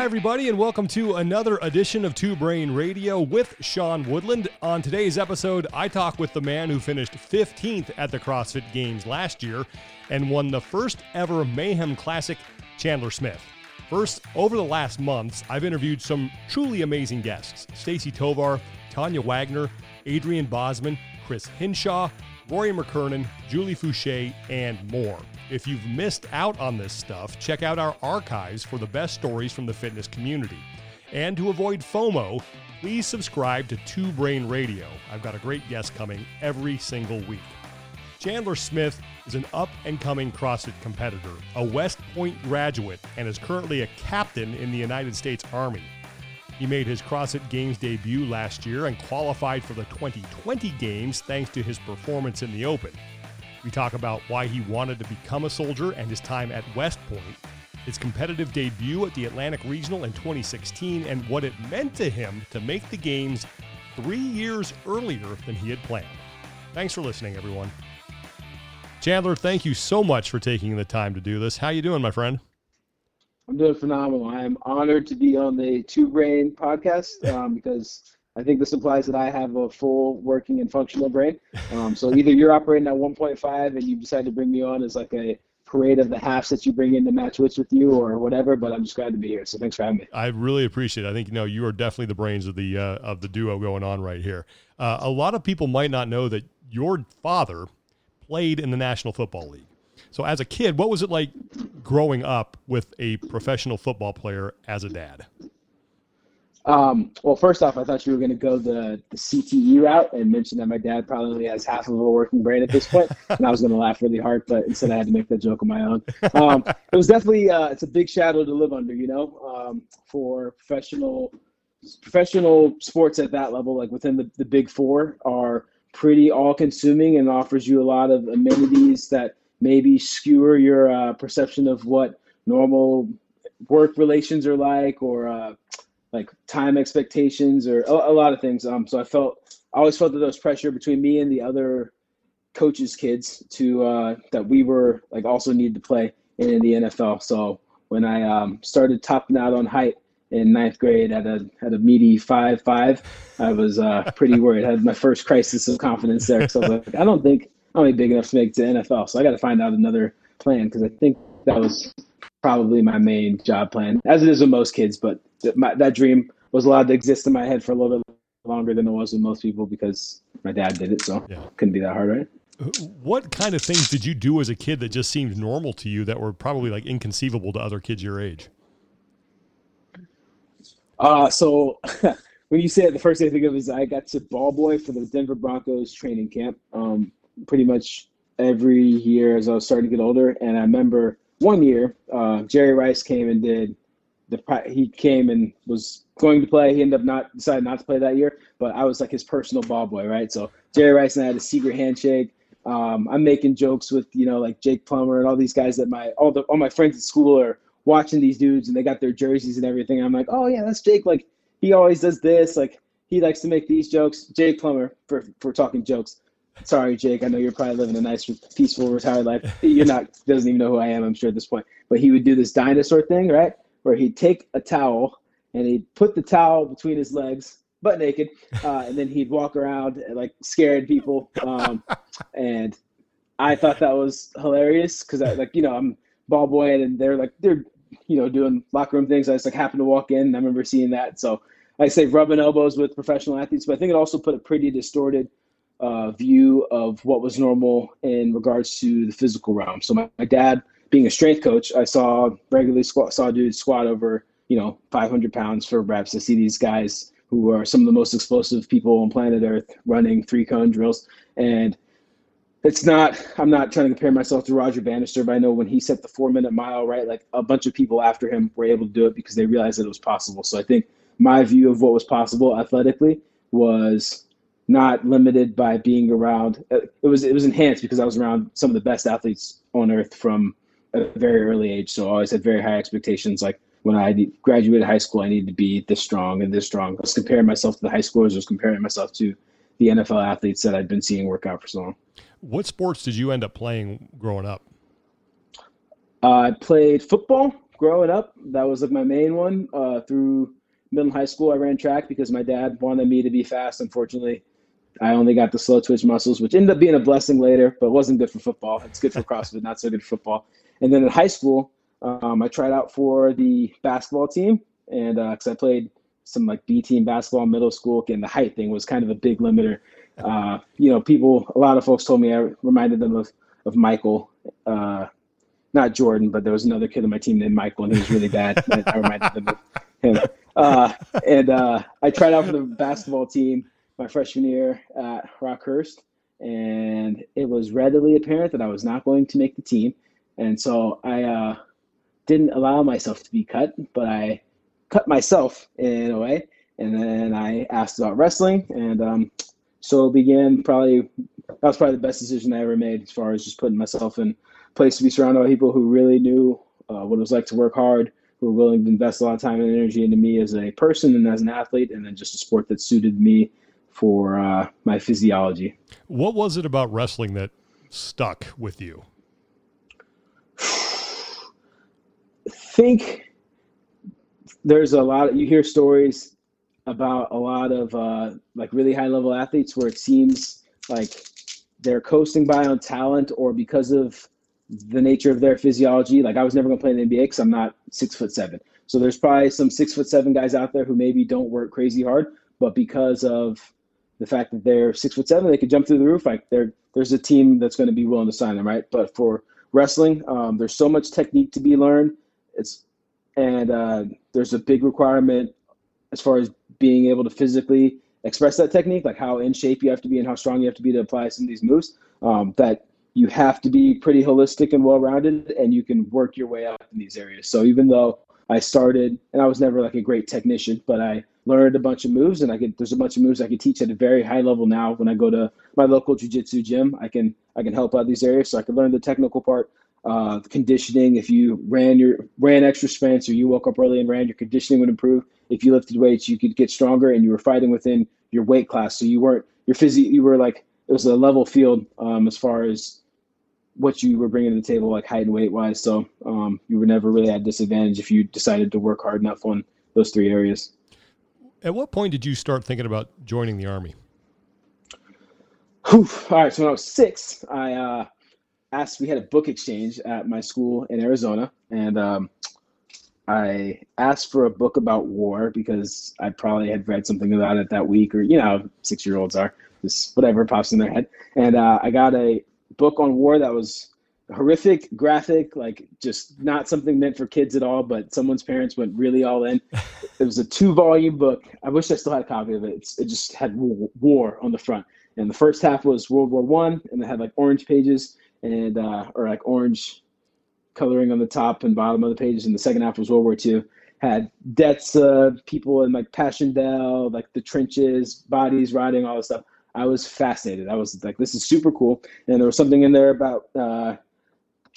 Hi, everybody, and welcome to another edition of Two Brain Radio with Sean Woodland. On today's episode, I talk with the man who finished 15th at the CrossFit Games last year and won the first ever Mayhem Classic, Chandler Smith. First, over the last months, I've interviewed some truly amazing guests Stacie Tovar, Tanya Wagner, Adrian Bozman, Chris Hinshaw, Rory McKernan, Julie Foucher, and more. If you've missed out on this stuff, check out our archives for the best stories from the fitness community. And to avoid FOMO, please subscribe to Two Brain Radio. I've got a great guest coming every single week. Chandler Smith is an up and coming CrossFit competitor, a West Point graduate, and is currently a captain in the United States Army. He made his CrossFit Games debut last year and qualified for the 2020 Games thanks to his performance in the Open. We talk about why he wanted to become a soldier and his time at West Point, his competitive debut at the Atlantic Regional in 2016, and what it meant to him to make the Games three years earlier than he had planned. Thanks for listening, everyone. Chandler, thank you so much for taking the time to do this. How you doing, my friend? I'm doing phenomenal. I am honored to be on the Two Brain podcast um, because I think this implies that I have a full working and functional brain. Um, so either you're operating at 1.5 and you decide to bring me on as like a parade of the halves that you bring in to match wits with you or whatever. But I'm just glad to be here. So thanks for having me. I really appreciate it. I think you know you are definitely the brains of the uh, of the duo going on right here. Uh, a lot of people might not know that your father played in the National Football League. So as a kid, what was it like growing up with a professional football player as a dad? Um, well, first off, I thought you were going to go the, the CTE route and mention that my dad probably has half of a working brain at this point, and I was going to laugh really hard, but instead I had to make that joke on my own. Um, it was definitely uh, it's a big shadow to live under, you know, um, for professional professional sports at that level, like within the, the big four, are pretty all consuming and offers you a lot of amenities that maybe skewer your uh, perception of what normal work relations are like or uh, like time expectations or a, a, lot of things. Um, so I felt I always felt that there was pressure between me and the other coaches' kids to uh, that we were like also needed to play in, in the NFL. So when I um, started topping out on height in ninth grade at a at a meaty five five, I was uh, pretty worried. I had my first crisis of confidence there. So I was like, I don't think I'm only big enough to make it to NFL. So I got to find out another plan because I think that was probably my main job plan, as it is with most kids. But th- my, that dream was allowed to exist in my head for a little bit longer than it was with most people because my dad did it. So yeah. couldn't be that hard, right? What kind of things did you do as a kid that just seemed normal to you that were probably like inconceivable to other kids your age? Uh, so when you say it, the first thing I think of is I got to ball boy for the Denver Broncos training camp. Um, pretty much every year as I was starting to get older. And I remember one year, uh, Jerry Rice came and did the. He came and was going to play. He ended up not decided not to play that year, but I was like his personal ball boy, right? So Jerry Rice and I had a secret handshake. Um, I'm making jokes with you know like Jake Plummer and all these guys that my all the all my friends at school are watching these dudes and they got their jerseys and everything. And I'm like, oh yeah, that's Jake. Like he always does this. Like he likes to make these jokes. Jake Plummer for for talking jokes. Sorry, Jake. I know you're probably living a nice, peaceful, retired life. You're not. Doesn't even know who I am. I'm sure at this point. But he would do this dinosaur thing, right? Where he'd take a towel and he'd put the towel between his legs, butt naked, uh, and then he'd walk around like scared people. Um, and I thought that was hilarious because I like you know I'm ball boy and they're like they're you know doing locker room things. I just like happened to walk in. And I remember seeing that. So I say rubbing elbows with professional athletes, but I think it also put a pretty distorted uh, view of what was normal in regards to the physical realm. So my, my dad, being a strength coach, I saw regularly squat, saw dudes squat over, you know, 500 pounds for reps. I see these guys who are some of the most explosive people on planet Earth running three cone drills. And it's not, I'm not trying to compare myself to Roger Bannister, but I know when he set the four minute mile, right, like a bunch of people after him were able to do it because they realized that it was possible. So I think my view of what was possible athletically was not limited by being around. Uh, it was it was enhanced because I was around some of the best athletes on earth from a very early age. So I always had very high expectations. Like when I graduated high school, I needed to be this strong and this strong. I was comparing myself to the high schoolers. I was comparing myself to the NFL athletes that I'd been seeing work out for so long. What sports did you end up playing growing up? Uh, I played football growing up, that was like my main one. Uh, through middle and high school, I ran track because my dad wanted me to be fast. Unfortunately, I only got the slow twitch muscles, which ended up being a blessing later, but wasn't good for football. It's good for CrossFit, not so good for football. And then in high school, um, I tried out for the basketball team, and because uh, I played some like B team basketball in middle school, and the height thing was kind of a big limiter. Uh, you know, people, a lot of folks told me I reminded them of of Michael, uh, not Jordan, but there was another kid on my team named Michael, and he was really bad. I reminded them of him. Uh, and uh, I tried out for the basketball team my freshman year at Rockhurst, and it was readily apparent that I was not going to make the team. And so I uh, didn't allow myself to be cut, but I cut myself in a way. And then I asked about wrestling, and um, so began probably that was probably the best decision I ever made as far as just putting myself in place to be surrounded by people who really knew uh, what it was like to work hard, who were willing to invest a lot of time and energy into me as a person and as an athlete, and then just a sport that suited me for uh, my physiology. What was it about wrestling that stuck with you? think there's a lot of, you hear stories about a lot of uh, like really high level athletes where it seems like they're coasting by on talent or because of the nature of their physiology. Like I was never going to play in the NBA because I'm not six foot seven. So there's probably some six foot seven guys out there who maybe don't work crazy hard, but because of the fact that they're six foot seven, they could jump through the roof. Like there, there's a team that's going to be willing to sign them, right? But for wrestling, um, there's so much technique to be learned. It's and uh, there's a big requirement as far as being able to physically express that technique, like how in shape you have to be and how strong you have to be to apply some of these moves. Um, that you have to be pretty holistic and well-rounded, and you can work your way up in these areas. So even though I started, and I was never like a great technician, but I learned a bunch of moves, and I could. There's a bunch of moves I can teach at a very high level now. When I go to my local jujitsu gym, I can I can help out these areas, so I can learn the technical part, uh, conditioning. If you ran your ran extra sprints, or you woke up early and ran, your conditioning would improve. If you lifted weights, you could get stronger, and you were fighting within your weight class, so you weren't your physio. You were like it was a level field um, as far as what you were bringing to the table, like height and weight wise. So um, you were never really at disadvantage if you decided to work hard enough on those three areas. At what point did you start thinking about joining the army? Whew. All right. So when I was six, I uh, asked. We had a book exchange at my school in Arizona, and um, I asked for a book about war because I probably had read something about it that week, or you know, six year olds are just whatever pops in their head. And uh, I got a book on war that was horrific, graphic, like just not something meant for kids at all. But someone's parents went really all in. it was a two volume book. I wish I still had a copy of it. It's, it just had war on the front, and the first half was World War One, and it had like orange pages and uh, or like orange coloring on the top and bottom of the pages, and the second half was World War Two. Had deaths of people in like Passchendaele, like the trenches, bodies rotting, all this stuff. I was fascinated. I was like, this is super cool. And there was something in there about uh,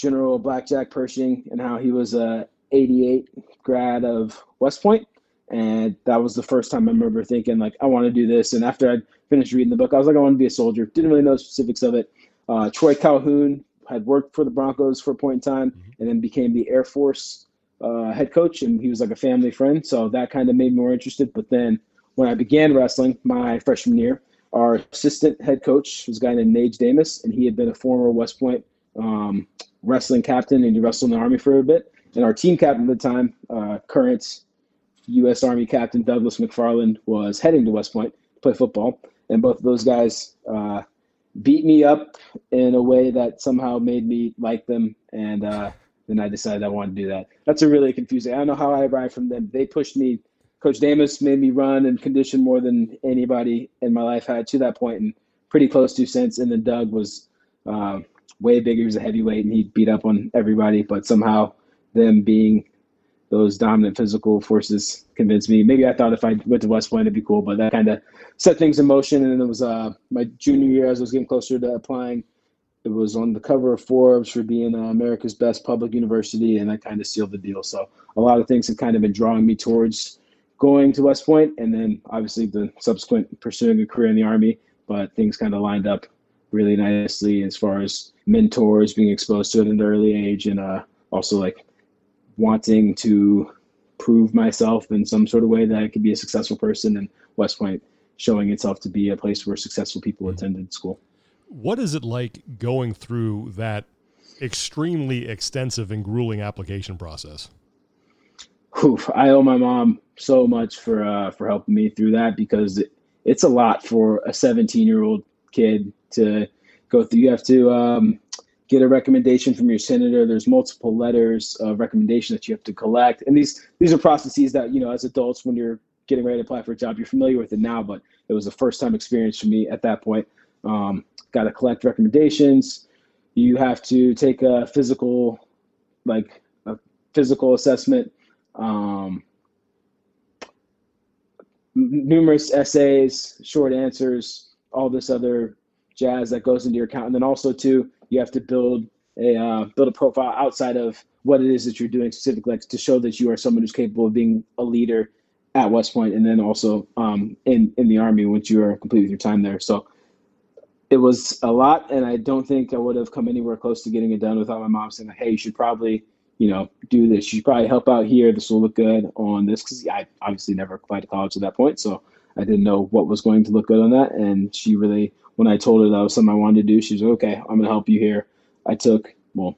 General Blackjack Pershing and how he was a 88 grad of West Point. And that was the first time I remember thinking, like, I want to do this. And after I finished reading the book, I was like, I want to be a soldier. Didn't really know the specifics of it. Uh, Troy Calhoun had worked for the Broncos for a point in time mm-hmm. and then became the Air Force uh, head coach. And he was like a family friend. So that kind of made me more interested. But then when I began wrestling my freshman year, our assistant head coach was a guy named Nage Damus, and he had been a former West Point um, wrestling captain, and you wrestled in the Army for a bit. And our team captain at the time, uh, current U.S. Army Captain Douglas McFarland, was heading to West Point to play football. And both of those guys uh, beat me up in a way that somehow made me like them. And uh, then I decided I wanted to do that. That's a really confusing. I don't know how I arrived from them. They pushed me Coach Damus made me run and condition more than anybody in my life had to that point, and pretty close to since. And then Doug was uh, way bigger. He was a heavyweight, and he beat up on everybody. But somehow, them being those dominant physical forces convinced me. Maybe I thought if I went to West Point, it'd be cool, but that kind of set things in motion. And it was uh, my junior year as I was getting closer to applying. It was on the cover of Forbes for being uh, America's best public university, and that kind of sealed the deal. So a lot of things have kind of been drawing me towards going to West Point, and then obviously the subsequent pursuing a career in the Army. But things kind of lined up really nicely as far as mentors being exposed to it at an early age, and uh, also like wanting to prove myself in some sort of way that I could be a successful person, and West Point showing itself to be a place where successful people mm-hmm. attended school. What is it like going through that extremely extensive and grueling application process? Oof, I owe my mom so much for uh, for helping me through that because it, it's a lot for a 17 year old kid to go through. You have to um, get a recommendation from your senator. There's multiple letters of recommendation that you have to collect, and these these are processes that you know as adults when you're getting ready to apply for a job, you're familiar with it now, but it was a first time experience for me at that point. Um, Got to collect recommendations. You have to take a physical, like a physical assessment. Um, numerous essays, short answers, all this other jazz that goes into your account, and then also too, you have to build a uh, build a profile outside of what it is that you're doing specifically, like to show that you are someone who's capable of being a leader at West Point, and then also um, in in the Army once you are complete with your time there. So it was a lot, and I don't think I would have come anywhere close to getting it done without my mom saying, "Hey, you should probably." You know, do this. You should probably help out here. This will look good on this because I obviously never applied to college at that point, so I didn't know what was going to look good on that. And she really, when I told her that was something I wanted to do, she was like, "Okay, I'm going to help you here." I took well,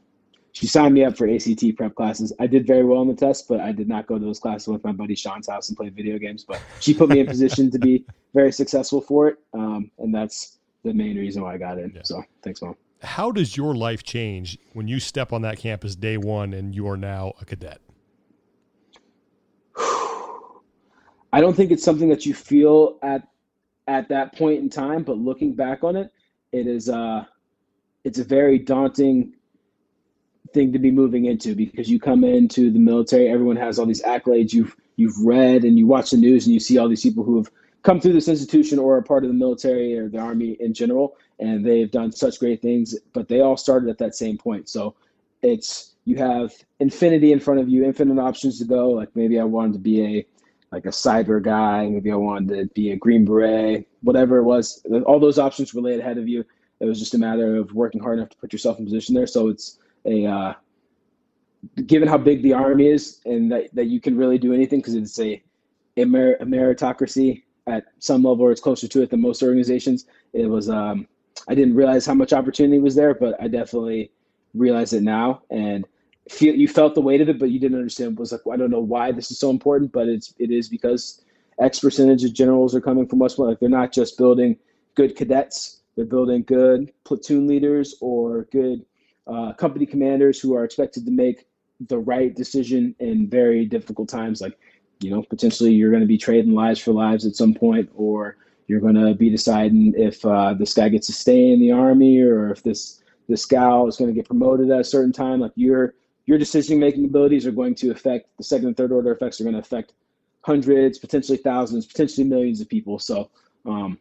she signed me up for ACT prep classes. I did very well on the test, but I did not go to those classes with my buddy Sean's house and play video games. But she put me in position to be very successful for it, um, and that's the main reason why I got in. Yeah. So thanks, mom. How does your life change when you step on that campus day one and you are now a cadet? I don't think it's something that you feel at at that point in time, but looking back on it, it is uh it's a very daunting thing to be moving into because you come into the military, everyone has all these accolades you've you've read and you watch the news and you see all these people who have come through this institution or are part of the military or the army in general, and they've done such great things, but they all started at that same point. So it's you have infinity in front of you, infinite options to go. Like maybe I wanted to be a like a cyber guy, maybe I wanted to be a green beret, whatever it was. All those options were laid ahead of you. It was just a matter of working hard enough to put yourself in position there. So it's a uh, given how big the army is and that, that you can really do anything because it's a, a, mer- a meritocracy at some level or it's closer to it than most organizations. It was um, I didn't realize how much opportunity was there, but I definitely realize it now and feel you felt the weight of it, but you didn't understand. It was like I don't know why this is so important, but it's it is because X percentage of generals are coming from West Point. Like they're not just building good cadets, they're building good platoon leaders or good uh, company commanders who are expected to make the right decision in very difficult times. Like you know, potentially you're going to be trading lives for lives at some point, or you're going to be deciding if uh, this guy gets to stay in the army or if this this gal is going to get promoted at a certain time. Like your your decision making abilities are going to affect the second and third order effects are going to affect hundreds, potentially thousands, potentially millions of people. So, um,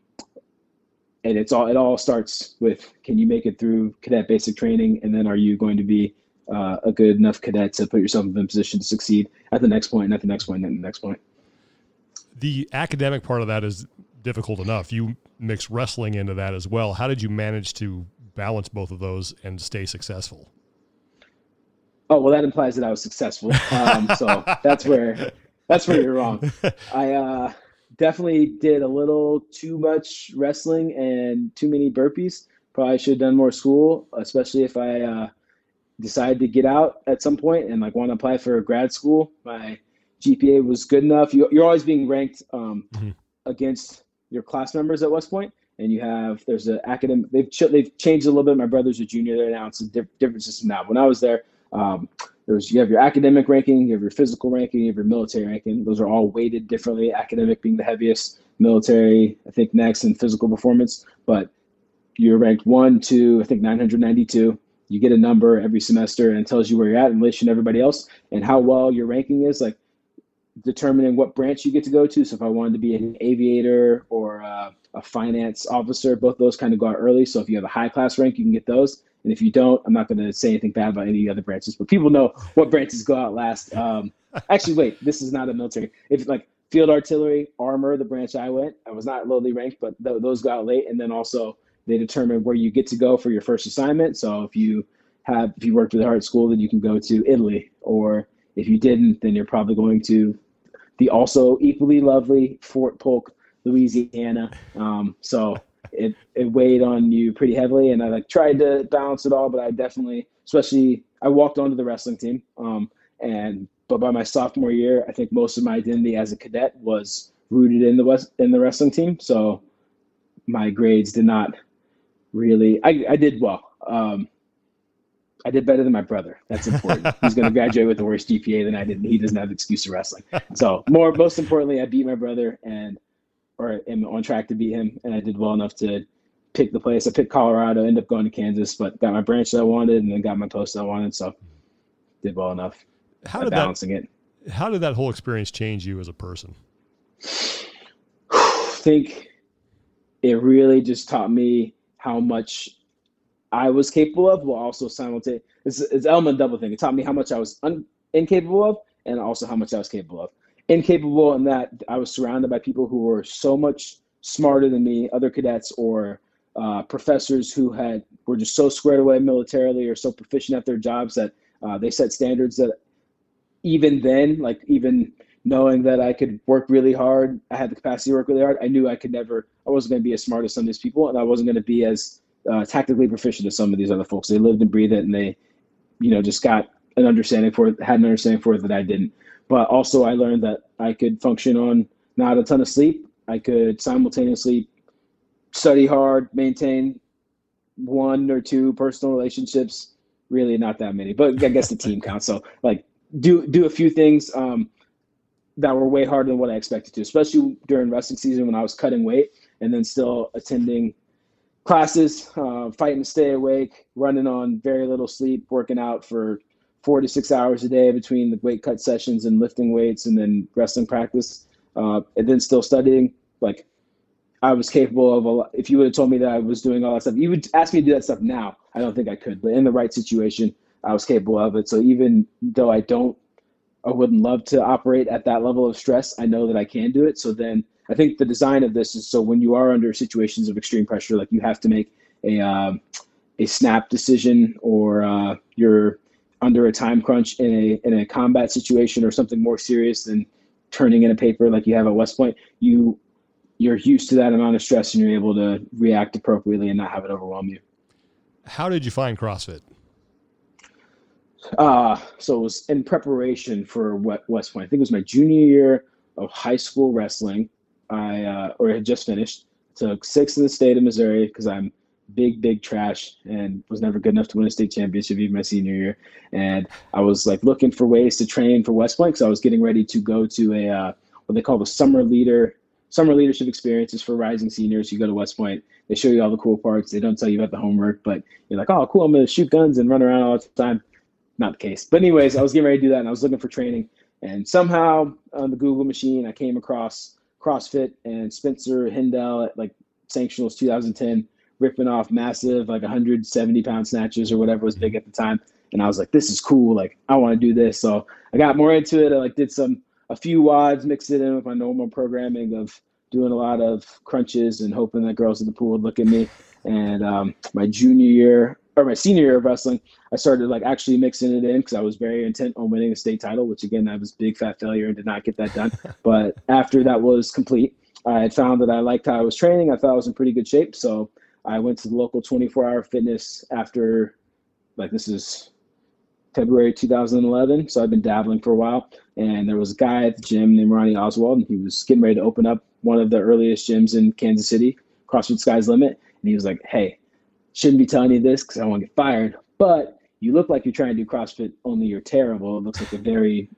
and it's all it all starts with can you make it through cadet basic training, and then are you going to be uh, a good enough cadet to put yourself in a position to succeed at the next point, and at the next point, and at the next point. The academic part of that is difficult enough. You mix wrestling into that as well. How did you manage to balance both of those and stay successful? Oh well, that implies that I was successful. Um, so that's where that's where you're wrong. I uh, definitely did a little too much wrestling and too many burpees. Probably should have done more school, especially if I uh, decide to get out at some point and like want to apply for a grad school. My GPA was good enough. You, are always being ranked um, mm-hmm. against your class members at West Point, and you have there's an academic. They've ch- they've changed a little bit. My brother's a junior there now. It's a diff- different system now. When I was there, um, there's you have your academic ranking, you have your physical ranking, you have your military ranking. Those are all weighted differently. Academic being the heaviest, military I think next, and physical performance. But you're ranked one, two, I think 992 you get a number every semester and tells you where you're at in relation to everybody else and how well your ranking is like determining what branch you get to go to so if i wanted to be an aviator or a, a finance officer both those kind of go out early so if you have a high class rank you can get those and if you don't i'm not going to say anything bad about any other branches but people know what branches go out last um, actually wait this is not a military if like field artillery armor the branch i went i was not lowly ranked but th- those go out late and then also they determine where you get to go for your first assignment. So if you have if you worked with the art school, then you can go to Italy, or if you didn't, then you're probably going to the also equally lovely Fort Polk, Louisiana. Um, so it, it weighed on you pretty heavily, and I like tried to balance it all, but I definitely, especially, I walked onto the wrestling team, um, and but by my sophomore year, I think most of my identity as a cadet was rooted in the west in the wrestling team. So my grades did not really. I, I did well. Um, I did better than my brother. That's important. He's going to graduate with a worse GPA than I did. He doesn't have an excuse of wrestling. So more, most importantly, I beat my brother and or am on track to beat him, and I did well enough to pick the place. I picked Colorado, ended up going to Kansas, but got my branch that I wanted, and then got my post that I wanted. So did well enough. How did balancing that, it? How did that whole experience change you as a person? I think it really just taught me how much I was capable of, while also simultaneously it's, it's element double thing. It taught me how much I was un, incapable of, and also how much I was capable of. Incapable in that I was surrounded by people who were so much smarter than me, other cadets or uh, professors who had were just so squared away militarily or so proficient at their jobs that uh, they set standards that even then, like even knowing that I could work really hard, I had the capacity to work really hard. I knew I could never, I wasn't going to be as smart as some of these people, and I wasn't going to be as uh, tactically proficient as some of these other folks. They lived and breathed it, and they, you know, just got an understanding for it, had an understanding for it that I didn't. But also, I learned that I could function on not a ton of sleep. I could simultaneously study hard, maintain one or two personal relationships. Really, not that many, but I guess the team counts. So, like, do do a few things um, that were way harder than what I expected to, especially during wrestling season when I was cutting weight and then still attending classes, uh, fighting to stay awake, running on very little sleep, working out for four to six hours a day between the weight cut sessions and lifting weights and then wrestling practice, uh, and then still studying. Like I was capable of a lot. If you would have told me that I was doing all that stuff, you would ask me to do that stuff now. I don't think I could, but in the right situation, I was capable of it. So even though I don't, I wouldn't love to operate at that level of stress, I know that I can do it. So then I think the design of this is so when you are under situations of extreme pressure, like you have to make a, uh, a snap decision or uh, you're under a time crunch in a, in a combat situation or something more serious than turning in a paper like you have at West Point, you you're used to that amount of stress and you're able to react appropriately and not have it overwhelm you. How did you find CrossFit? Uh, so it was in preparation for West Point. I think it was my junior year of high school wrestling. I uh, or had just finished. Took sixth in the state of Missouri because I'm big, big trash and was never good enough to win a state championship even my senior year. And I was like looking for ways to train for West Point because I was getting ready to go to a uh, what they call the summer leader summer leadership experiences for rising seniors. You go to West Point, they show you all the cool parts. They don't tell you about the homework, but you're like, oh, cool, I'm gonna shoot guns and run around all the time not the case. But anyways, I was getting ready to do that, and I was looking for training, and somehow on the Google machine, I came across CrossFit and Spencer Hendel at like Sanctionals 2010, ripping off massive like 170 pound snatches or whatever was big at the time, and I was like, this is cool. Like I want to do this, so I got more into it. I like did some a few wads mixed it in with my normal programming of doing a lot of crunches and hoping that girls in the pool would look at me. And um, my junior year, or my senior year of wrestling, I started like actually mixing it in because I was very intent on winning a state title, which again, I was big fat failure and did not get that done. but after that was complete, I had found that I liked how I was training. I thought I was in pretty good shape. So I went to the local 24 hour fitness after like this is February 2011. So I've been dabbling for a while. And there was a guy at the gym named Ronnie Oswald, and he was getting ready to open up one of the earliest gyms in Kansas City, CrossFit Sky's Limit. And he was like, Hey, shouldn't be telling you this because I want to get fired, but you look like you're trying to do CrossFit, only you're terrible. It looks like a very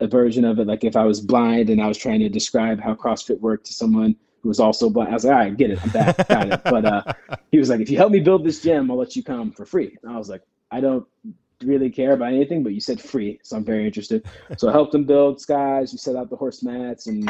a version of it. Like if I was blind and I was trying to describe how CrossFit worked to someone who was also blind, I was like, all right, get it, I'm back, got it. But uh, he was like, if you help me build this gym, I'll let you come for free. And I was like, I don't really care about anything, but you said free, so I'm very interested. So I helped him build skies. We set out the horse mats and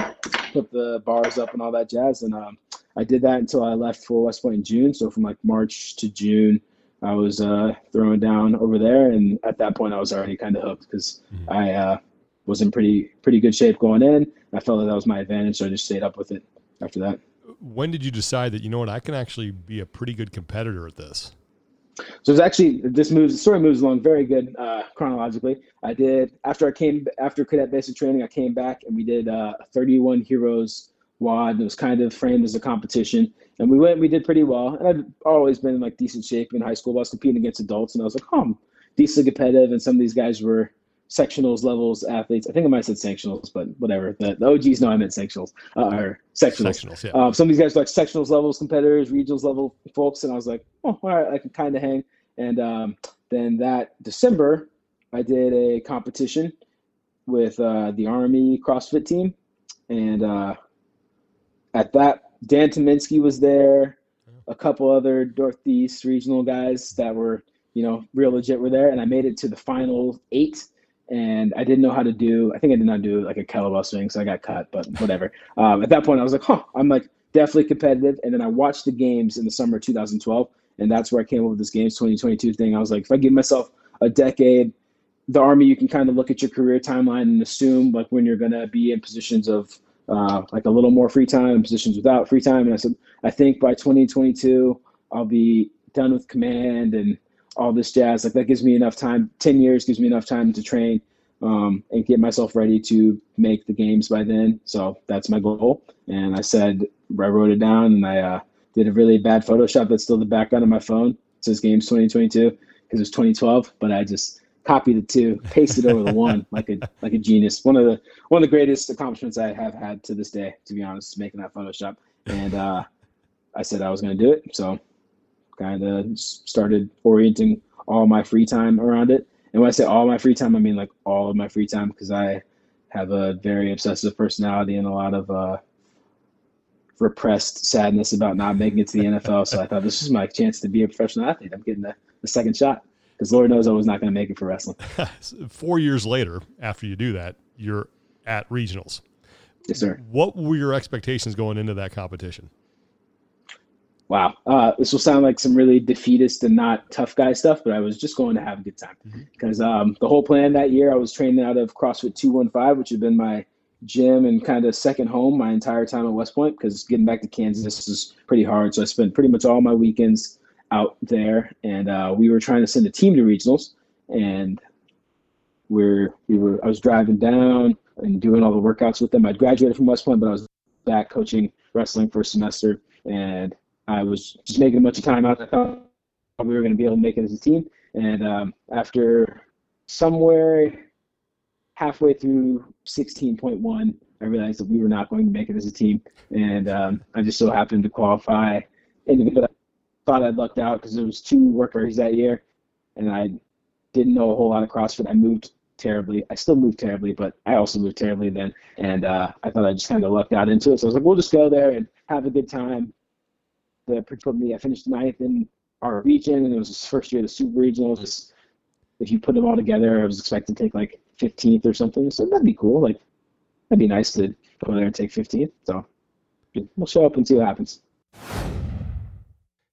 put the bars up and all that jazz. And um, I did that until I left for West Point in June. So from like March to June, I was uh, throwing down over there, and at that point, I was already kind of hooked because mm-hmm. I uh, was in pretty pretty good shape going in. I felt that that was my advantage, so I just stayed up with it after that. When did you decide that you know what I can actually be a pretty good competitor at this? So it's actually this moves the story moves along very good uh, chronologically. I did after I came after cadet basic training, I came back and we did uh, a 31 heroes WOD. It was kind of framed as a competition, and we went. We did pretty well, and I've always been in like decent shape in high school. I was competing against adults, and I was like, oh, I'm decently competitive, and some of these guys were sectionals levels athletes. I think I might have said sectionals, but whatever. The, the OGs know I meant sectionals uh, or sectionals. sectionals yeah. Uh, some of these guys are like sectionals levels competitors, regionals level folks, and I was like, oh, all right, I can kind of hang. And um, then that December, I did a competition with uh, the Army CrossFit team, and uh, at that, Dan Tyminski was there. A couple other Northeast regional guys that were, you know, real legit were there, and I made it to the final eight and I didn't know how to do. I think I did not do like a kettlebell swing, so I got cut. But whatever. um, at that point, I was like, "Huh." I'm like definitely competitive. And then I watched the games in the summer of 2012, and that's where I came up with this games 2022 thing. I was like, if I give myself a decade, the army, you can kind of look at your career timeline and assume like when you're gonna be in positions of uh, like a little more free time, positions without free time. And I said, I think by 2022, I'll be done with command and all this jazz. Like that gives me enough time. Ten years gives me enough time to train um, and get myself ready to make the games by then. So that's my goal. And I said I wrote it down and I uh, did a really bad Photoshop. That's still the background of my phone. It says games 2022 because it's 2012, but I just copied the two, pasted over the one like a like a genius. One of the one of the greatest accomplishments I have had to this day, to be honest, making that Photoshop. And uh, I said I was going to do it. So kind of started orienting all my free time around it. And when I say all my free time, I mean like all of my free time because I have a very obsessive personality and a lot of uh, repressed sadness about not making it to the NFL. So I thought this was my chance to be a professional athlete. I'm getting the, the second shot because Lord knows I was not going to make it for wrestling. Four years later, after you do that, you're at regionals. Yes, sir. What were your expectations going into that competition? Wow, uh, this will sound like some really defeatist and not tough guy stuff, but I was just going to have a good time because mm-hmm. um, the whole plan that year I was training out of CrossFit 215, which had been my gym and kind of second home my entire time at West Point because getting back to Kansas is pretty hard. So I spent pretty much all my weekends out there, and uh, we were trying to send a team to regionals, and we're we were I was driving down and doing all the workouts with them. I'd graduated from West Point, but I was back coaching wrestling for a semester, and I was just making a bunch of time out. I thought we were going to be able to make it as a team. And um, after somewhere halfway through 16.1, I realized that we were not going to make it as a team. And um, I just so happened to qualify individually. I thought I'd lucked out because there was two workers that year, and I didn't know a whole lot of CrossFit. I moved terribly. I still moved terribly, but I also moved terribly then. And uh, I thought I just kind of lucked out into it. So I was like, we'll just go there and have a good time the told me I finished ninth in our region, and it was his first year of the super regionals. If you put them all together, I was expecting to take like 15th or something. So that'd be cool. Like that'd be nice to go there and take 15th. So we'll show up and see what happens.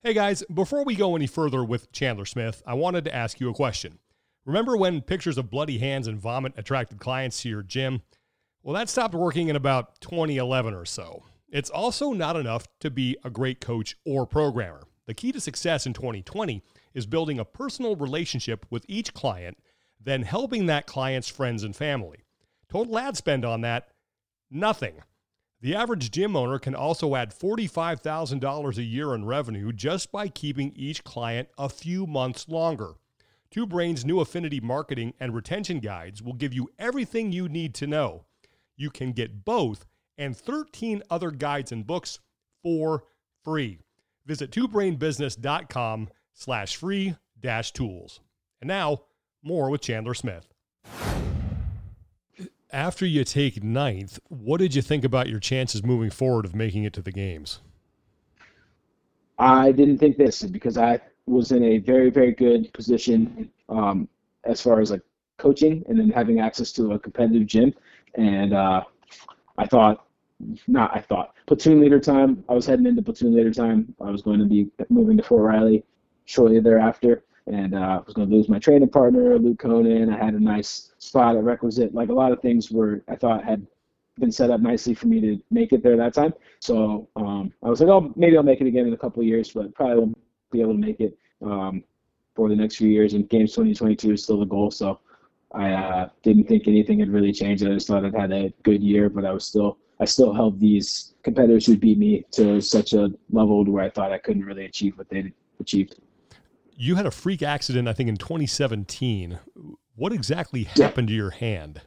Hey guys, before we go any further with Chandler Smith, I wanted to ask you a question. Remember when pictures of bloody hands and vomit attracted clients to your gym? Well, that stopped working in about 2011 or so. It's also not enough to be a great coach or programmer. The key to success in 2020 is building a personal relationship with each client, then helping that client's friends and family. Total ad spend on that? Nothing. The average gym owner can also add $45,000 a year in revenue just by keeping each client a few months longer. Two Brains' new affinity marketing and retention guides will give you everything you need to know. You can get both and 13 other guides and books for free. Visit twobrainbusiness.com slash free dash tools. And now, more with Chandler Smith. After you take ninth, what did you think about your chances moving forward of making it to the games? I didn't think this because I was in a very, very good position um, as far as like coaching and then having access to a competitive gym. And uh, I thought not I thought platoon leader time. I was heading into platoon leader time. I was going to be moving to Fort Riley shortly thereafter, and uh, I was going to lose my training partner, Luke Conan. I had a nice spot at requisite. Like a lot of things were I thought had been set up nicely for me to make it there that time. So um, I was like, oh, maybe I'll make it again in a couple of years, but probably won't be able to make it. Um, for the next few years. And games 2022 is still the goal. So I uh, didn't think anything had really changed. I just thought I'd had a good year, but I was still I still held these competitors who beat me to such a level where I thought I couldn't really achieve what they achieved. You had a freak accident, I think, in 2017. What exactly happened yeah. to your hand?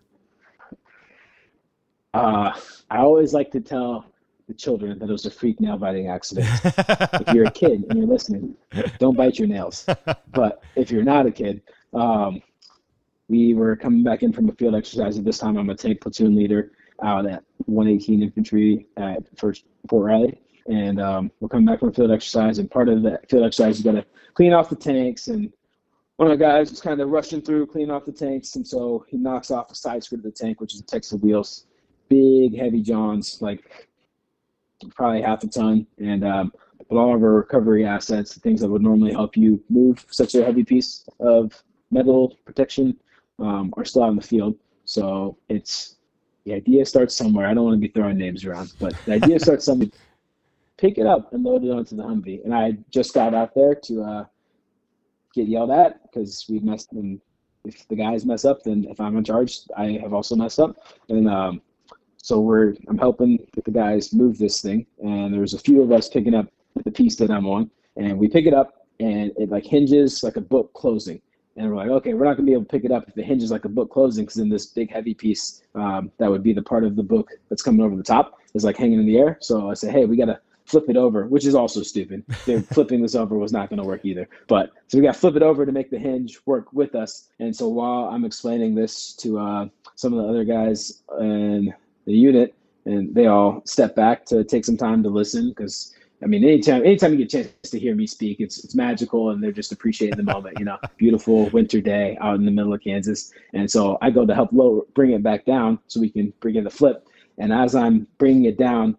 Uh, I always like to tell the children that it was a freak nail biting accident. if you're a kid and you're listening, don't bite your nails. But if you're not a kid, um, we were coming back in from a field exercise. At this time, I'm a tank platoon leader out at 118 Infantry at First Fort Riley, and um, we're coming back from a field exercise. And part of that field exercise is to clean off the tanks. And one of the guys was kind of rushing through, cleaning off the tanks, and so he knocks off a side skirt of the tank, which is the Texas wheels, big heavy johns, like probably half a ton, and um, but all of our recovery assets, things that would normally help you move such a heavy piece of metal protection, um, are still out in the field. So it's the idea starts somewhere. I don't want to be throwing names around, but the idea starts somewhere. Pick it up and load it onto the Humvee. And I just got out there to uh, get yelled at because we messed. And if the guys mess up, then if I'm in charge, I have also messed up. And um, so we're I'm helping the guys move this thing. And there's a few of us picking up the piece that I'm on, and we pick it up, and it like hinges like a book closing and we're like, okay, we're not gonna be able to pick it up if the hinge is like a book closing, because then this big heavy piece um, that would be the part of the book that's coming over the top is like hanging in the air. So I say, hey, we gotta flip it over, which is also stupid. flipping this over was not gonna work either. But so we got to flip it over to make the hinge work with us. And so while I'm explaining this to uh, some of the other guys in the unit, and they all step back to take some time to listen because I mean, anytime anytime you get a chance to hear me speak, it's it's magical, and they're just appreciating the moment. You know, beautiful winter day out in the middle of Kansas, and so I go to help lower, bring it back down so we can bring in the flip. And as I'm bringing it down,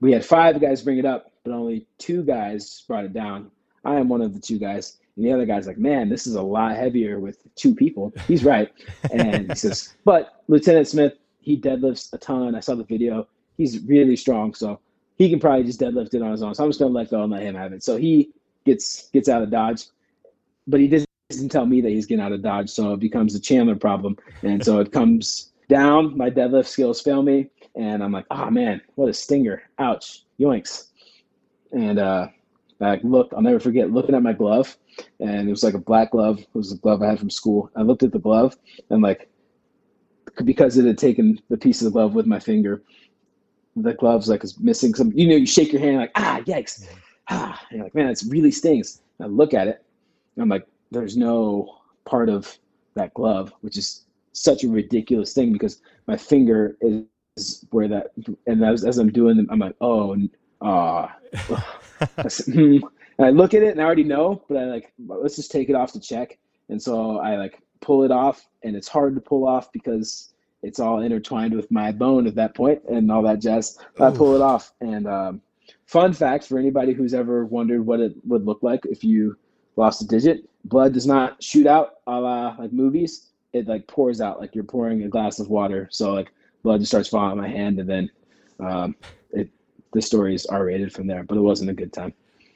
we had five guys bring it up, but only two guys brought it down. I am one of the two guys, and the other guy's like, "Man, this is a lot heavier with two people." He's right, and he says, "But Lieutenant Smith, he deadlifts a ton. I saw the video. He's really strong, so." He can probably just deadlift it on his own. So I'm just gonna let go and let him have it. So he gets gets out of dodge, but he doesn't tell me that he's getting out of dodge. So it becomes a Chandler problem, and so it comes down. My deadlift skills fail me, and I'm like, oh man, what a stinger! Ouch, yoinks! And uh, I look, I'll never forget looking at my glove, and it was like a black glove. It was a glove I had from school. I looked at the glove, and like because it had taken the piece of the glove with my finger, the gloves like is missing some. You know, you shake your hand like ah yikes, ah. And you're like man, it really stings. And I look at it, and I'm like, there's no part of that glove, which is such a ridiculous thing because my finger is where that, and as, as I'm doing them, I'm like, oh, ah. Hmm. and I look at it and I already know, but I like, let's just take it off to check. And so I like pull it off, and it's hard to pull off because it's all intertwined with my bone at that point and all that jazz. I pull it off. And um, fun fact for anybody who's ever wondered what it would look like if you lost a digit, blood does not shoot out a la like movies. It like pours out like you're pouring a glass of water. So like blood just starts falling on my hand, and then um, it the story is R rated from there. But it wasn't a good time.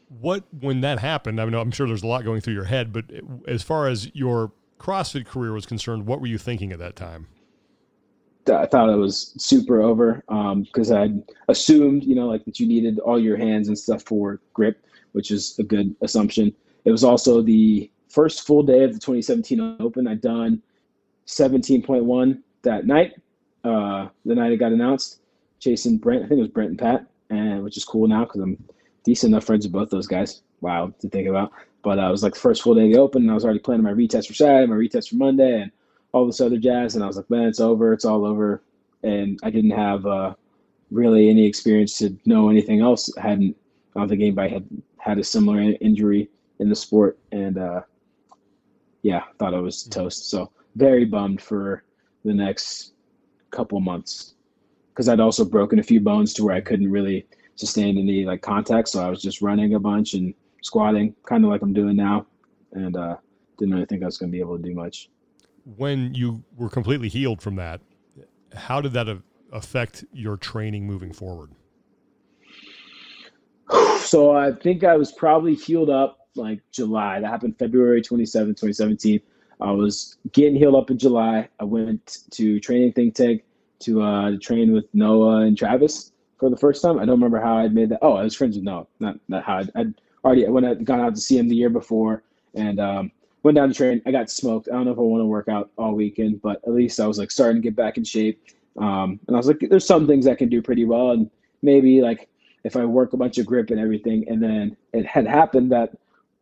What when that happened? I mean, I'm sure there's a lot going through your head, but as far as your CrossFit career was concerned, what were you thinking at that time? I thought it was super over because um, I assumed, you know, like that you needed all your hands and stuff for grip, which is a good assumption. It was also the first full day of the 2017 Open. I'd done 17.1 that night, uh, the night it got announced, chasing Brent. I think it was Brent and Pat, and which is cool now because I'm decent enough friends with both those guys. Wow to think about. But uh, it was like the first full day of the Open, and I was already planning my retest for Saturday, my retest for Monday, and all this other jazz. And I was like, man, it's over. It's all over. And I didn't have uh, really any experience to know anything else. I hadn't, I don't think anybody had had a similar injury in the sport. And uh, yeah, thought I was toast. So very bummed for the next couple months because I'd also broken a few bones to where I couldn't really sustain any like contact. So I was just running a bunch and squatting, kind of like I'm doing now, and uh, didn't really think I was going to be able to do much when you were completely healed from that, how did that affect your training moving forward? So I think I was probably healed up like July. That happened February 27, 2017. I was getting healed up in July. I went to training think tank to uh, train with Noah and Travis for the first time. I don't remember how I'd made that. Oh, I was friends with Noah, not not how I'd, I'd already when I'd gone out to see him the year before and um, went down to train. I got smoked. I don't know if I want to work out all weekend, but at least I was like starting to get back in shape. Um, and I was like, there's some things I can do pretty well, and maybe like if I work a bunch of grip and everything. And then it had happened that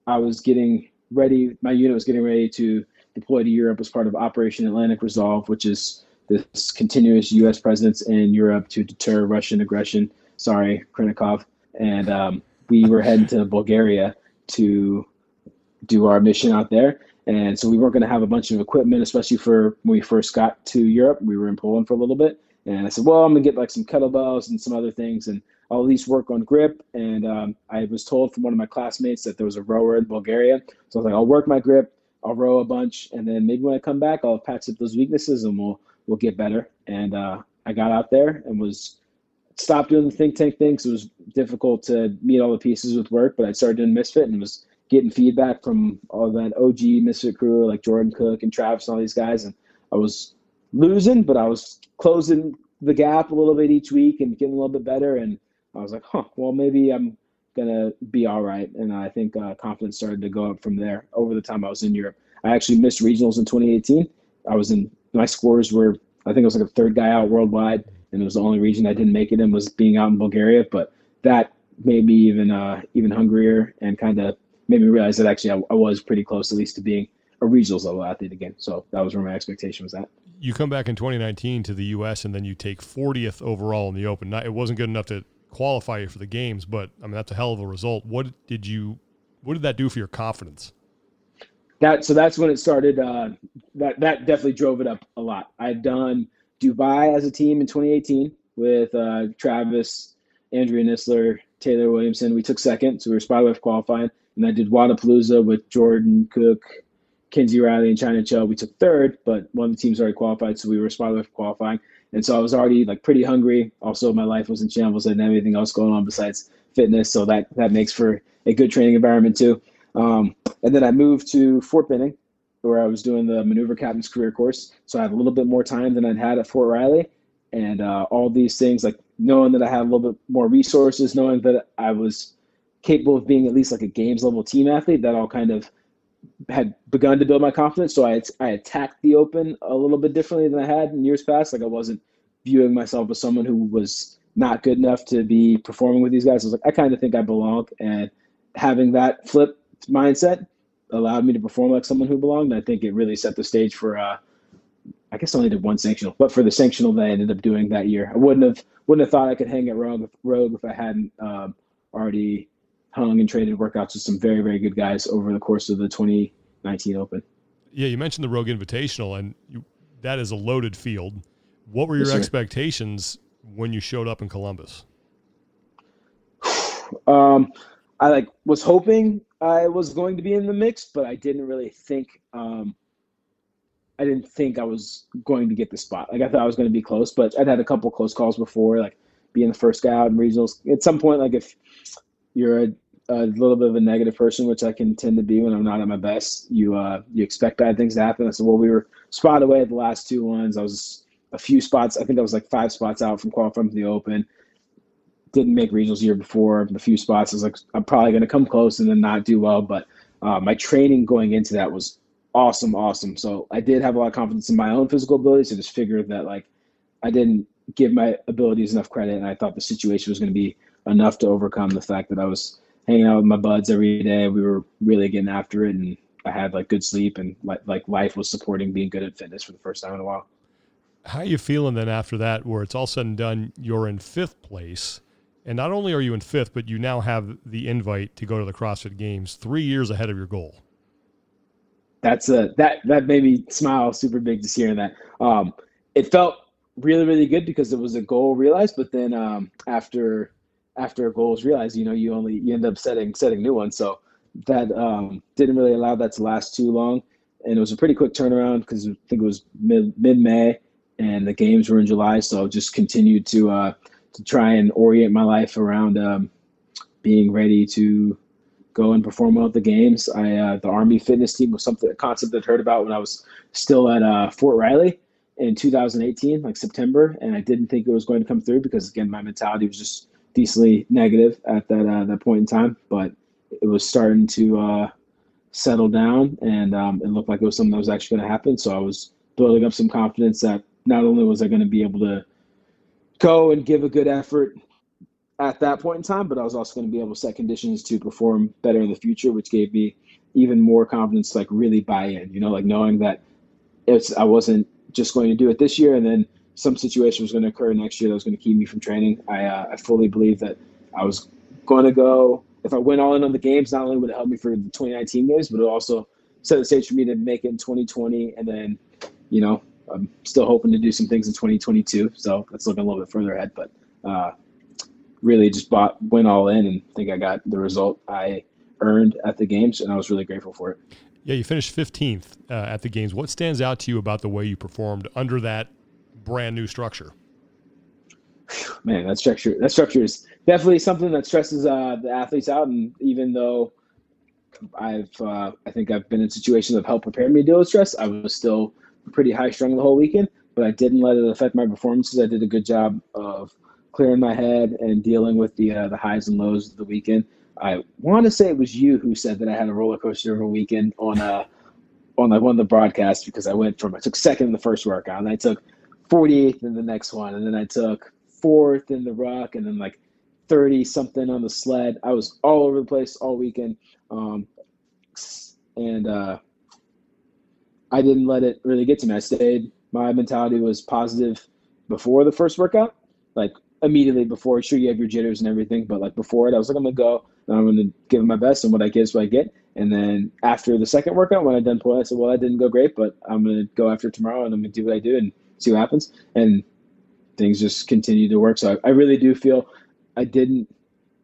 I was getting ready. My unit was getting ready to deploy to Europe as part of Operation Atlantic Resolve, which is this continuous U.S. presence in Europe to deter Russian aggression. Sorry, Krinikov. And um, we were heading to Bulgaria to do our mission out there. And so we weren't going to have a bunch of equipment, especially for when we first got to Europe. We were in Poland for a little bit. And I said, well, I'm going to get like some kettlebells and some other things, and I'll at least work on grip. And um, I was told from one of my classmates that there was a rower in Bulgaria. So I was like, I'll work my grip, I'll row a bunch, and then maybe when I come back, I'll patch up those weaknesses and we'll we'll get better. And uh, I got out there and was stopped doing the think tank thing because it was difficult to meet all the pieces with work. But I started doing Misfit and it was getting feedback from all that OG Misfit crew like Jordan Cook and Travis and all these guys. And I was losing, but I was closing the gap a little bit each week and getting a little bit better. And I was like, huh, well, maybe I'm gonna be all right. And I think uh, confidence started to go up from there over the time I was in Europe. I actually missed regionals in 2018. I was in my scores were I think I was like a third guy out worldwide, and it was the only region I didn't make it in was being out in Bulgaria. But that made me even uh, even hungrier and kind of made me realize that actually I, I, was pretty close at least to being a regionals level athlete again. So that was where my expectation was at. You come back in 2019 to the U.S. and then you take 40th overall in the Open. It wasn't good enough to qualify you for the games, but I mean that's a hell of a result. What did you? What did that do for your confidence? That so that's when it started. Uh, that that definitely drove it up a lot. I'd done Dubai as a team in 2018 with uh, Travis, Andrea Nisler, Taylor Williamson. We took second, so we were spot away qualifying. And I did Wodapalooza with Jordan Cook, Kinsey Riley, and China Cho. We took third, but one of the teams already qualified, so we were spot from qualifying. And so I was already like pretty hungry. Also, my life was in shambles. I didn't have anything else going on besides fitness, so that that makes for a good training environment too. Um, and then I moved to Fort Benning, where I was doing the maneuver captain's career course. So I had a little bit more time than I'd had at Fort Riley. And uh, all these things, like knowing that I had a little bit more resources, knowing that I was capable of being at least like a games level team athlete, that all kind of had begun to build my confidence. So I, I attacked the open a little bit differently than I had in years past. Like I wasn't viewing myself as someone who was not good enough to be performing with these guys. I was like, I kind of think I belong. And having that flip mindset allowed me to perform like someone who belonged. I think it really set the stage for. Uh, I guess I only did one sanctional, but for the sanctional that I ended up doing that year, I wouldn't have wouldn't have thought I could hang at Rogue, Rogue if I hadn't um, already hung and traded workouts with some very very good guys over the course of the 2019 Open. Yeah, you mentioned the Rogue Invitational, and you, that is a loaded field. What were your yes, expectations when you showed up in Columbus? um, I like was hoping I was going to be in the mix, but I didn't really think um, I didn't think I was going to get the spot. Like I thought I was going to be close, but I'd had a couple close calls before, like being the first guy out in regionals. At some point, like if you're a, a little bit of a negative person, which I can tend to be when I'm not at my best, you uh, you expect bad things to happen. I said, well, we were spot away at the last two ones. I was a few spots. I think I was like five spots out from qualifying for the Open didn't make regionals year before a few spots. I was like, I'm probably going to come close and then not do well. But uh, my training going into that was awesome, awesome. So I did have a lot of confidence in my own physical abilities. I just figured that like I didn't give my abilities enough credit, and I thought the situation was going to be enough to overcome the fact that I was hanging out with my buds every day. We were really getting after it, and I had like good sleep, and like like life was supporting being good at fitness for the first time in a while. How are you feeling then after that, where it's all said and done? You're in fifth place and not only are you in fifth, but you now have the invite to go to the CrossFit Games three years ahead of your goal. That's a that that made me smile super big just hearing that. Um, it felt really really good because it was a goal realized, but then um, after after a goal is realized, you know, you only you end up setting setting new ones. So that um, didn't really allow that to last too long, and it was a pretty quick turnaround because I think it was mid mid May, and the games were in July. So just continued to uh, to try and orient my life around um, being ready to go and perform well at the games. I uh, the Army fitness team was something a concept I'd heard about when I was still at uh, Fort Riley in 2018, like September, and I didn't think it was going to come through because again my mentality was just decently negative at that uh, that point in time. But it was starting to uh, settle down, and um, it looked like it was something that was actually going to happen. So I was building up some confidence that not only was I going to be able to go and give a good effort at that point in time, but I was also going to be able to set conditions to perform better in the future, which gave me even more confidence to like really buy in, you know, like knowing that it's I wasn't just going to do it this year and then some situation was going to occur next year that was going to keep me from training. I, uh, I fully believe that I was going to go, if I went all in on the games, not only would it help me for the 2019 games, but it also set the stage for me to make it in 2020. And then, you know, I'm still hoping to do some things in 2022. So that's looking a little bit further ahead, but uh, really just bought, went all in and think I got the result I earned at the games. And I was really grateful for it. Yeah, you finished 15th uh, at the games. What stands out to you about the way you performed under that brand new structure? Man, that structure that structure is definitely something that stresses uh, the athletes out. And even though I've uh, I think I've been in situations that helped prepare me to deal with stress, I was still pretty high strung the whole weekend. But I didn't let it affect my performances. I did a good job of clearing my head and dealing with the uh, the highs and lows of the weekend. I want to say it was you who said that I had a roller coaster of a weekend on a on like one of the broadcasts because I went from I took second in the first workout and I took 48th in the next one and then I took fourth in the ruck and then like 30 something on the sled. I was all over the place all weekend. Um, and uh, I didn't let it really get to me. I stayed. My mentality was positive before the first workout, like immediately before. Sure, you have your jitters and everything, but like before it, I was like, I'm gonna go and I'm gonna give my best, and what I get is what I get. And then after the second workout, when I done pulling, I said, well, I didn't go great, but I'm gonna go after tomorrow and I'm gonna do what I do and see what happens. And things just continue to work. So I, I really do feel I didn't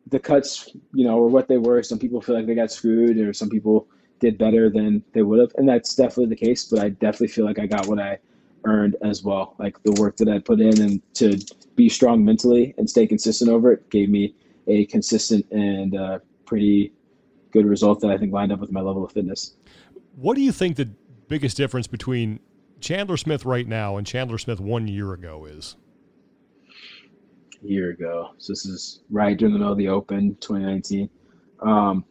the cuts, you know, or what they were. Some people feel like they got screwed, or some people did better than they would have, and that's definitely the case. But I definitely feel like I got what I earned as well. Like the work that I put in and to be strong mentally and stay consistent over it gave me a consistent and uh, pretty good result that I think lined up with my level of fitness. What do you think the biggest difference between Chandler Smith right now and Chandler Smith one year ago is? Year ago. So this is right during the middle of the Open 2019. Um,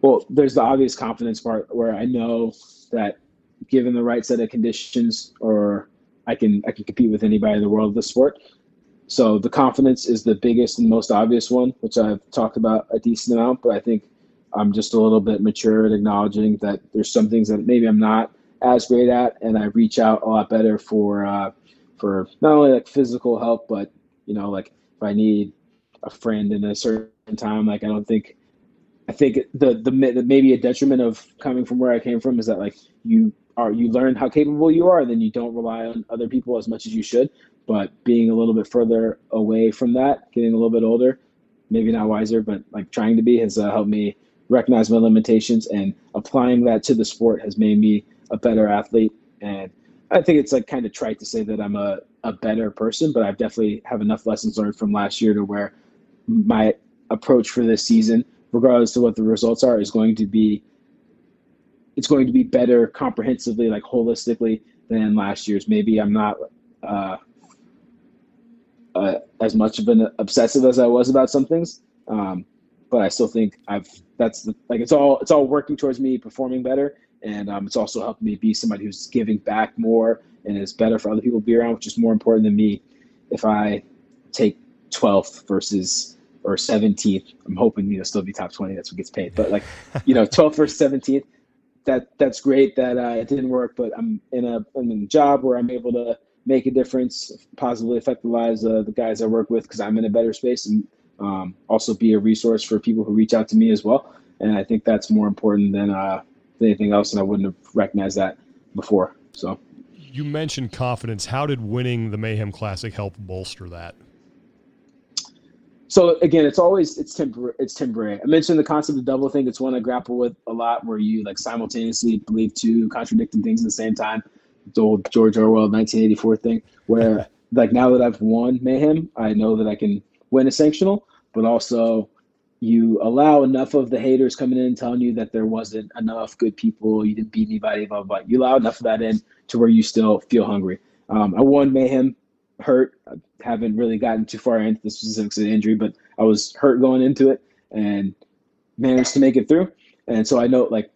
well, there's the obvious confidence part where I know that given the right set of conditions, or I can I can compete with anybody in the world of the sport. So the confidence is the biggest and most obvious one, which I've talked about a decent amount. But I think I'm just a little bit mature at acknowledging that there's some things that maybe I'm not as great at, and I reach out a lot better for uh, for not only like physical help, but you know, like if I need a friend in a certain time, like I don't think I think the, the maybe a detriment of coming from where I came from is that like you are you learn how capable you are, then you don't rely on other people as much as you should. But being a little bit further away from that, getting a little bit older, maybe not wiser, but like trying to be, has uh, helped me recognize my limitations, and applying that to the sport has made me a better athlete. And I think it's like kind of trite to say that I'm a, a better person, but I've definitely have enough lessons learned from last year to where my approach for this season, regardless of what the results are, is going to be it's going to be better comprehensively, like holistically than last year's. Maybe I'm not uh, uh, as much of an obsessive as I was about some things, um, but I still think I've that's the, like it's all it's all working towards me performing better, and um, it's also helping me be somebody who's giving back more and is better for other people to be around, which is more important than me. If I take 12th versus or 17th, I'm hoping you know still be top 20. That's what gets paid, but like you know 12th versus 17th that that's great that uh, it didn't work, but I'm in a I'm in a job where I'm able to make a difference, positively affect the lives of the guys I work with because I'm in a better space and um, also be a resource for people who reach out to me as well. And I think that's more important than, uh, than anything else. And I wouldn't have recognized that before. So you mentioned confidence. How did winning the Mayhem Classic help bolster that? so again, it's always it's temporary. It's temporary. I mentioned the concept of double think. It's one I grapple with a lot, where you like simultaneously believe two contradicting things at the same time. The old George Orwell 1984 thing, where like now that I've won Mayhem, I know that I can win it's sanctional. but also you allow enough of the haters coming in telling you that there wasn't enough good people, you didn't beat anybody, blah, blah, blah. You allow enough of that in to where you still feel hungry. Um, I won Mayhem hurt. I haven't really gotten too far into the specifics of the injury, but I was hurt going into it and managed to make it through. And so I know, like,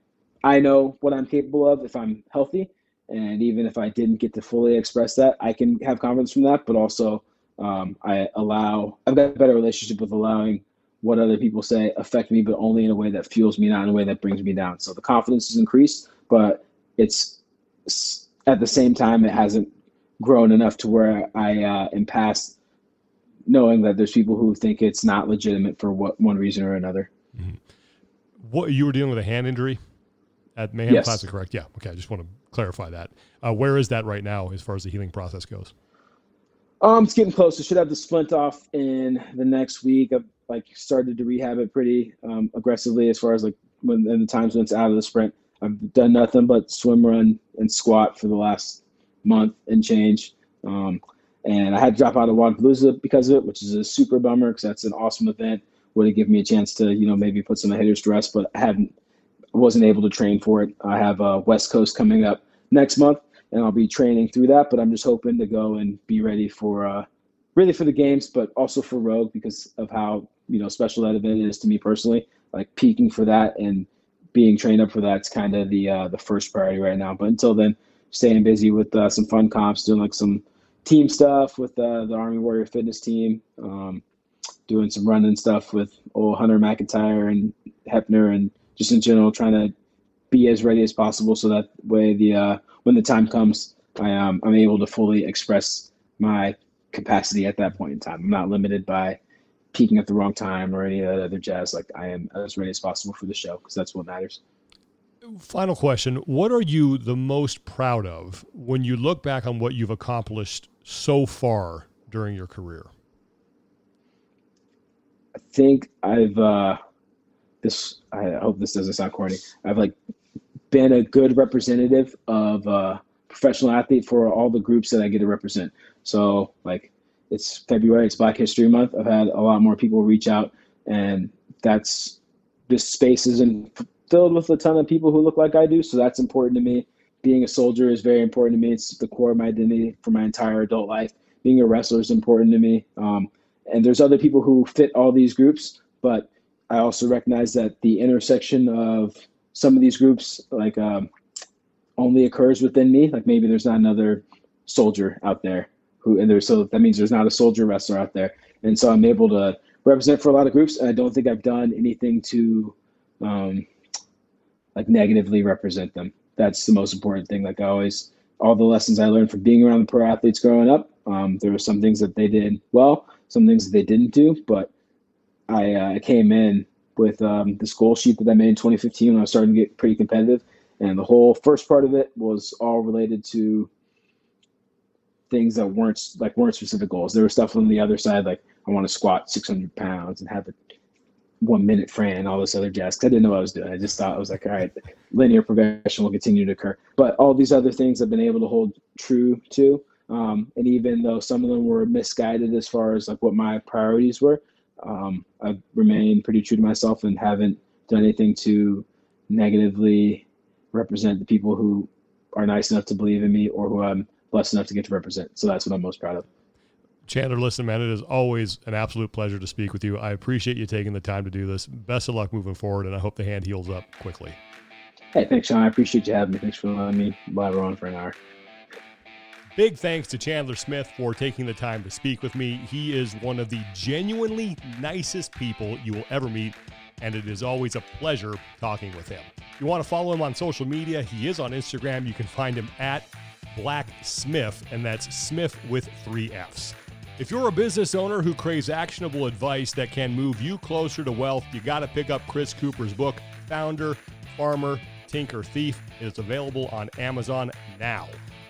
I know what I'm capable of if I'm healthy. And even if I didn't get to fully express that, I can have confidence from that. But also, um, I allow, I've got a better relationship with allowing what other people say affect me, but only in a way that fuels me, not in a way that brings me down. So the confidence is increased, but it's at the same time, it hasn't grown enough to where I uh, am past knowing that there's people who think it's not legitimate for what one reason or another. Mm-hmm. What you were dealing with a hand injury at Mayhem yes. Classic, correct? Yeah. Okay. I just want to clarify that. Uh, where is that right now as far as the healing process goes? Um, it's getting close. I should have the splint off in the next week. I've like started to rehab it pretty um, aggressively as far as like when in the times when it's out of the sprint. I've done nothing but swim, run, and squat for the last month and change. Um, and I had to drop out of Wodapalooza because of it, which is a super bummer because that's an awesome event. Would have given me a chance to, you know, maybe put some hitters to rest, but I hadn't, wasn't able to train for it. I have uh, West Coast coming up next month, and I'll be training through that. But I'm just hoping to go and be ready for, uh, really for the games, but also for Rogue because of how you know special that event is to me personally. Like peaking for that and being trained up for that's kind of the uh, the first priority right now. But until then, staying busy with uh, some fun comps, doing like some team stuff with uh, the Army Warrior Fitness team, um, doing some running stuff with old Hunter McIntyre and Hepner, and just in general trying to be as ready as possible so that way the uh, when the time comes, I um, I'm able to fully express my capacity at that point in time. I'm not limited by peaking at the wrong time or any of that other jazz. Like I am as ready as possible for the show because that's what matters. Final question. What are you the most proud of when you look back on what you've accomplished so far during your career? I think I've uh this I hope this doesn't sound corny. I've like been a good representative of uh professional athlete for all the groups that I get to represent. So like it's February, it's Black History Month. I've had a lot more people reach out and that's this space isn't filled with a ton of people who look like I do. So that's important to me. Being a soldier is very important to me. It's the core of my identity for my entire adult life. Being a wrestler is important to me. Um, and there's other people who fit all these groups, but I also recognize that the intersection of some of these groups, like, um, only occurs within me. Like maybe there's not another soldier out there who, and there's so that means there's not a soldier wrestler out there. And so I'm able to represent for a lot of groups. I don't think I've done anything to, um, like negatively represent them. That's the most important thing. Like I always, all the lessons I learned from being around the pro athletes growing up, um, there were some things that they did well, some things that they didn't do. But I uh, came in with um, this goal sheet that I made in 2015 when I was starting to get pretty competitive, and the whole first part of it was all related to things that weren't like weren't specific goals. There was stuff on the other side like I want to squat 600 pounds and have a one minute Fran and all this other jazz. Cause I didn't know what I was doing. I just thought I was like, all right, linear progression will continue to occur. But all these other things I've been able to hold true to. Um, and even though some of them were misguided as far as like what my priorities were, um, I've remained pretty true to myself and haven't done anything to negatively represent the people who are nice enough to believe in me or who I'm blessed enough to get to represent. So that's what I'm most proud of. Chandler, listen, man, it is always an absolute pleasure to speak with you. I appreciate you taking the time to do this. Best of luck moving forward, and I hope the hand heals up quickly. Hey, thanks, Sean. I appreciate you having me. Thanks for letting me blabber on for an hour. Big thanks to Chandler Smith for taking the time to speak with me. He is one of the genuinely nicest people you will ever meet, and it is always a pleasure talking with him. If you want to follow him on social media, he is on Instagram. You can find him at Black Smith, and that's Smith with three F's. If you're a business owner who craves actionable advice that can move you closer to wealth, you got to pick up Chris Cooper's book, Founder, Farmer, Tinker, Thief. It is available on Amazon now.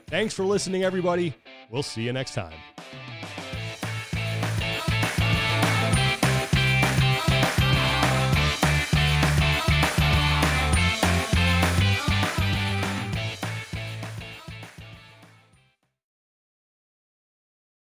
Thanks for listening, everybody. We'll see you next time.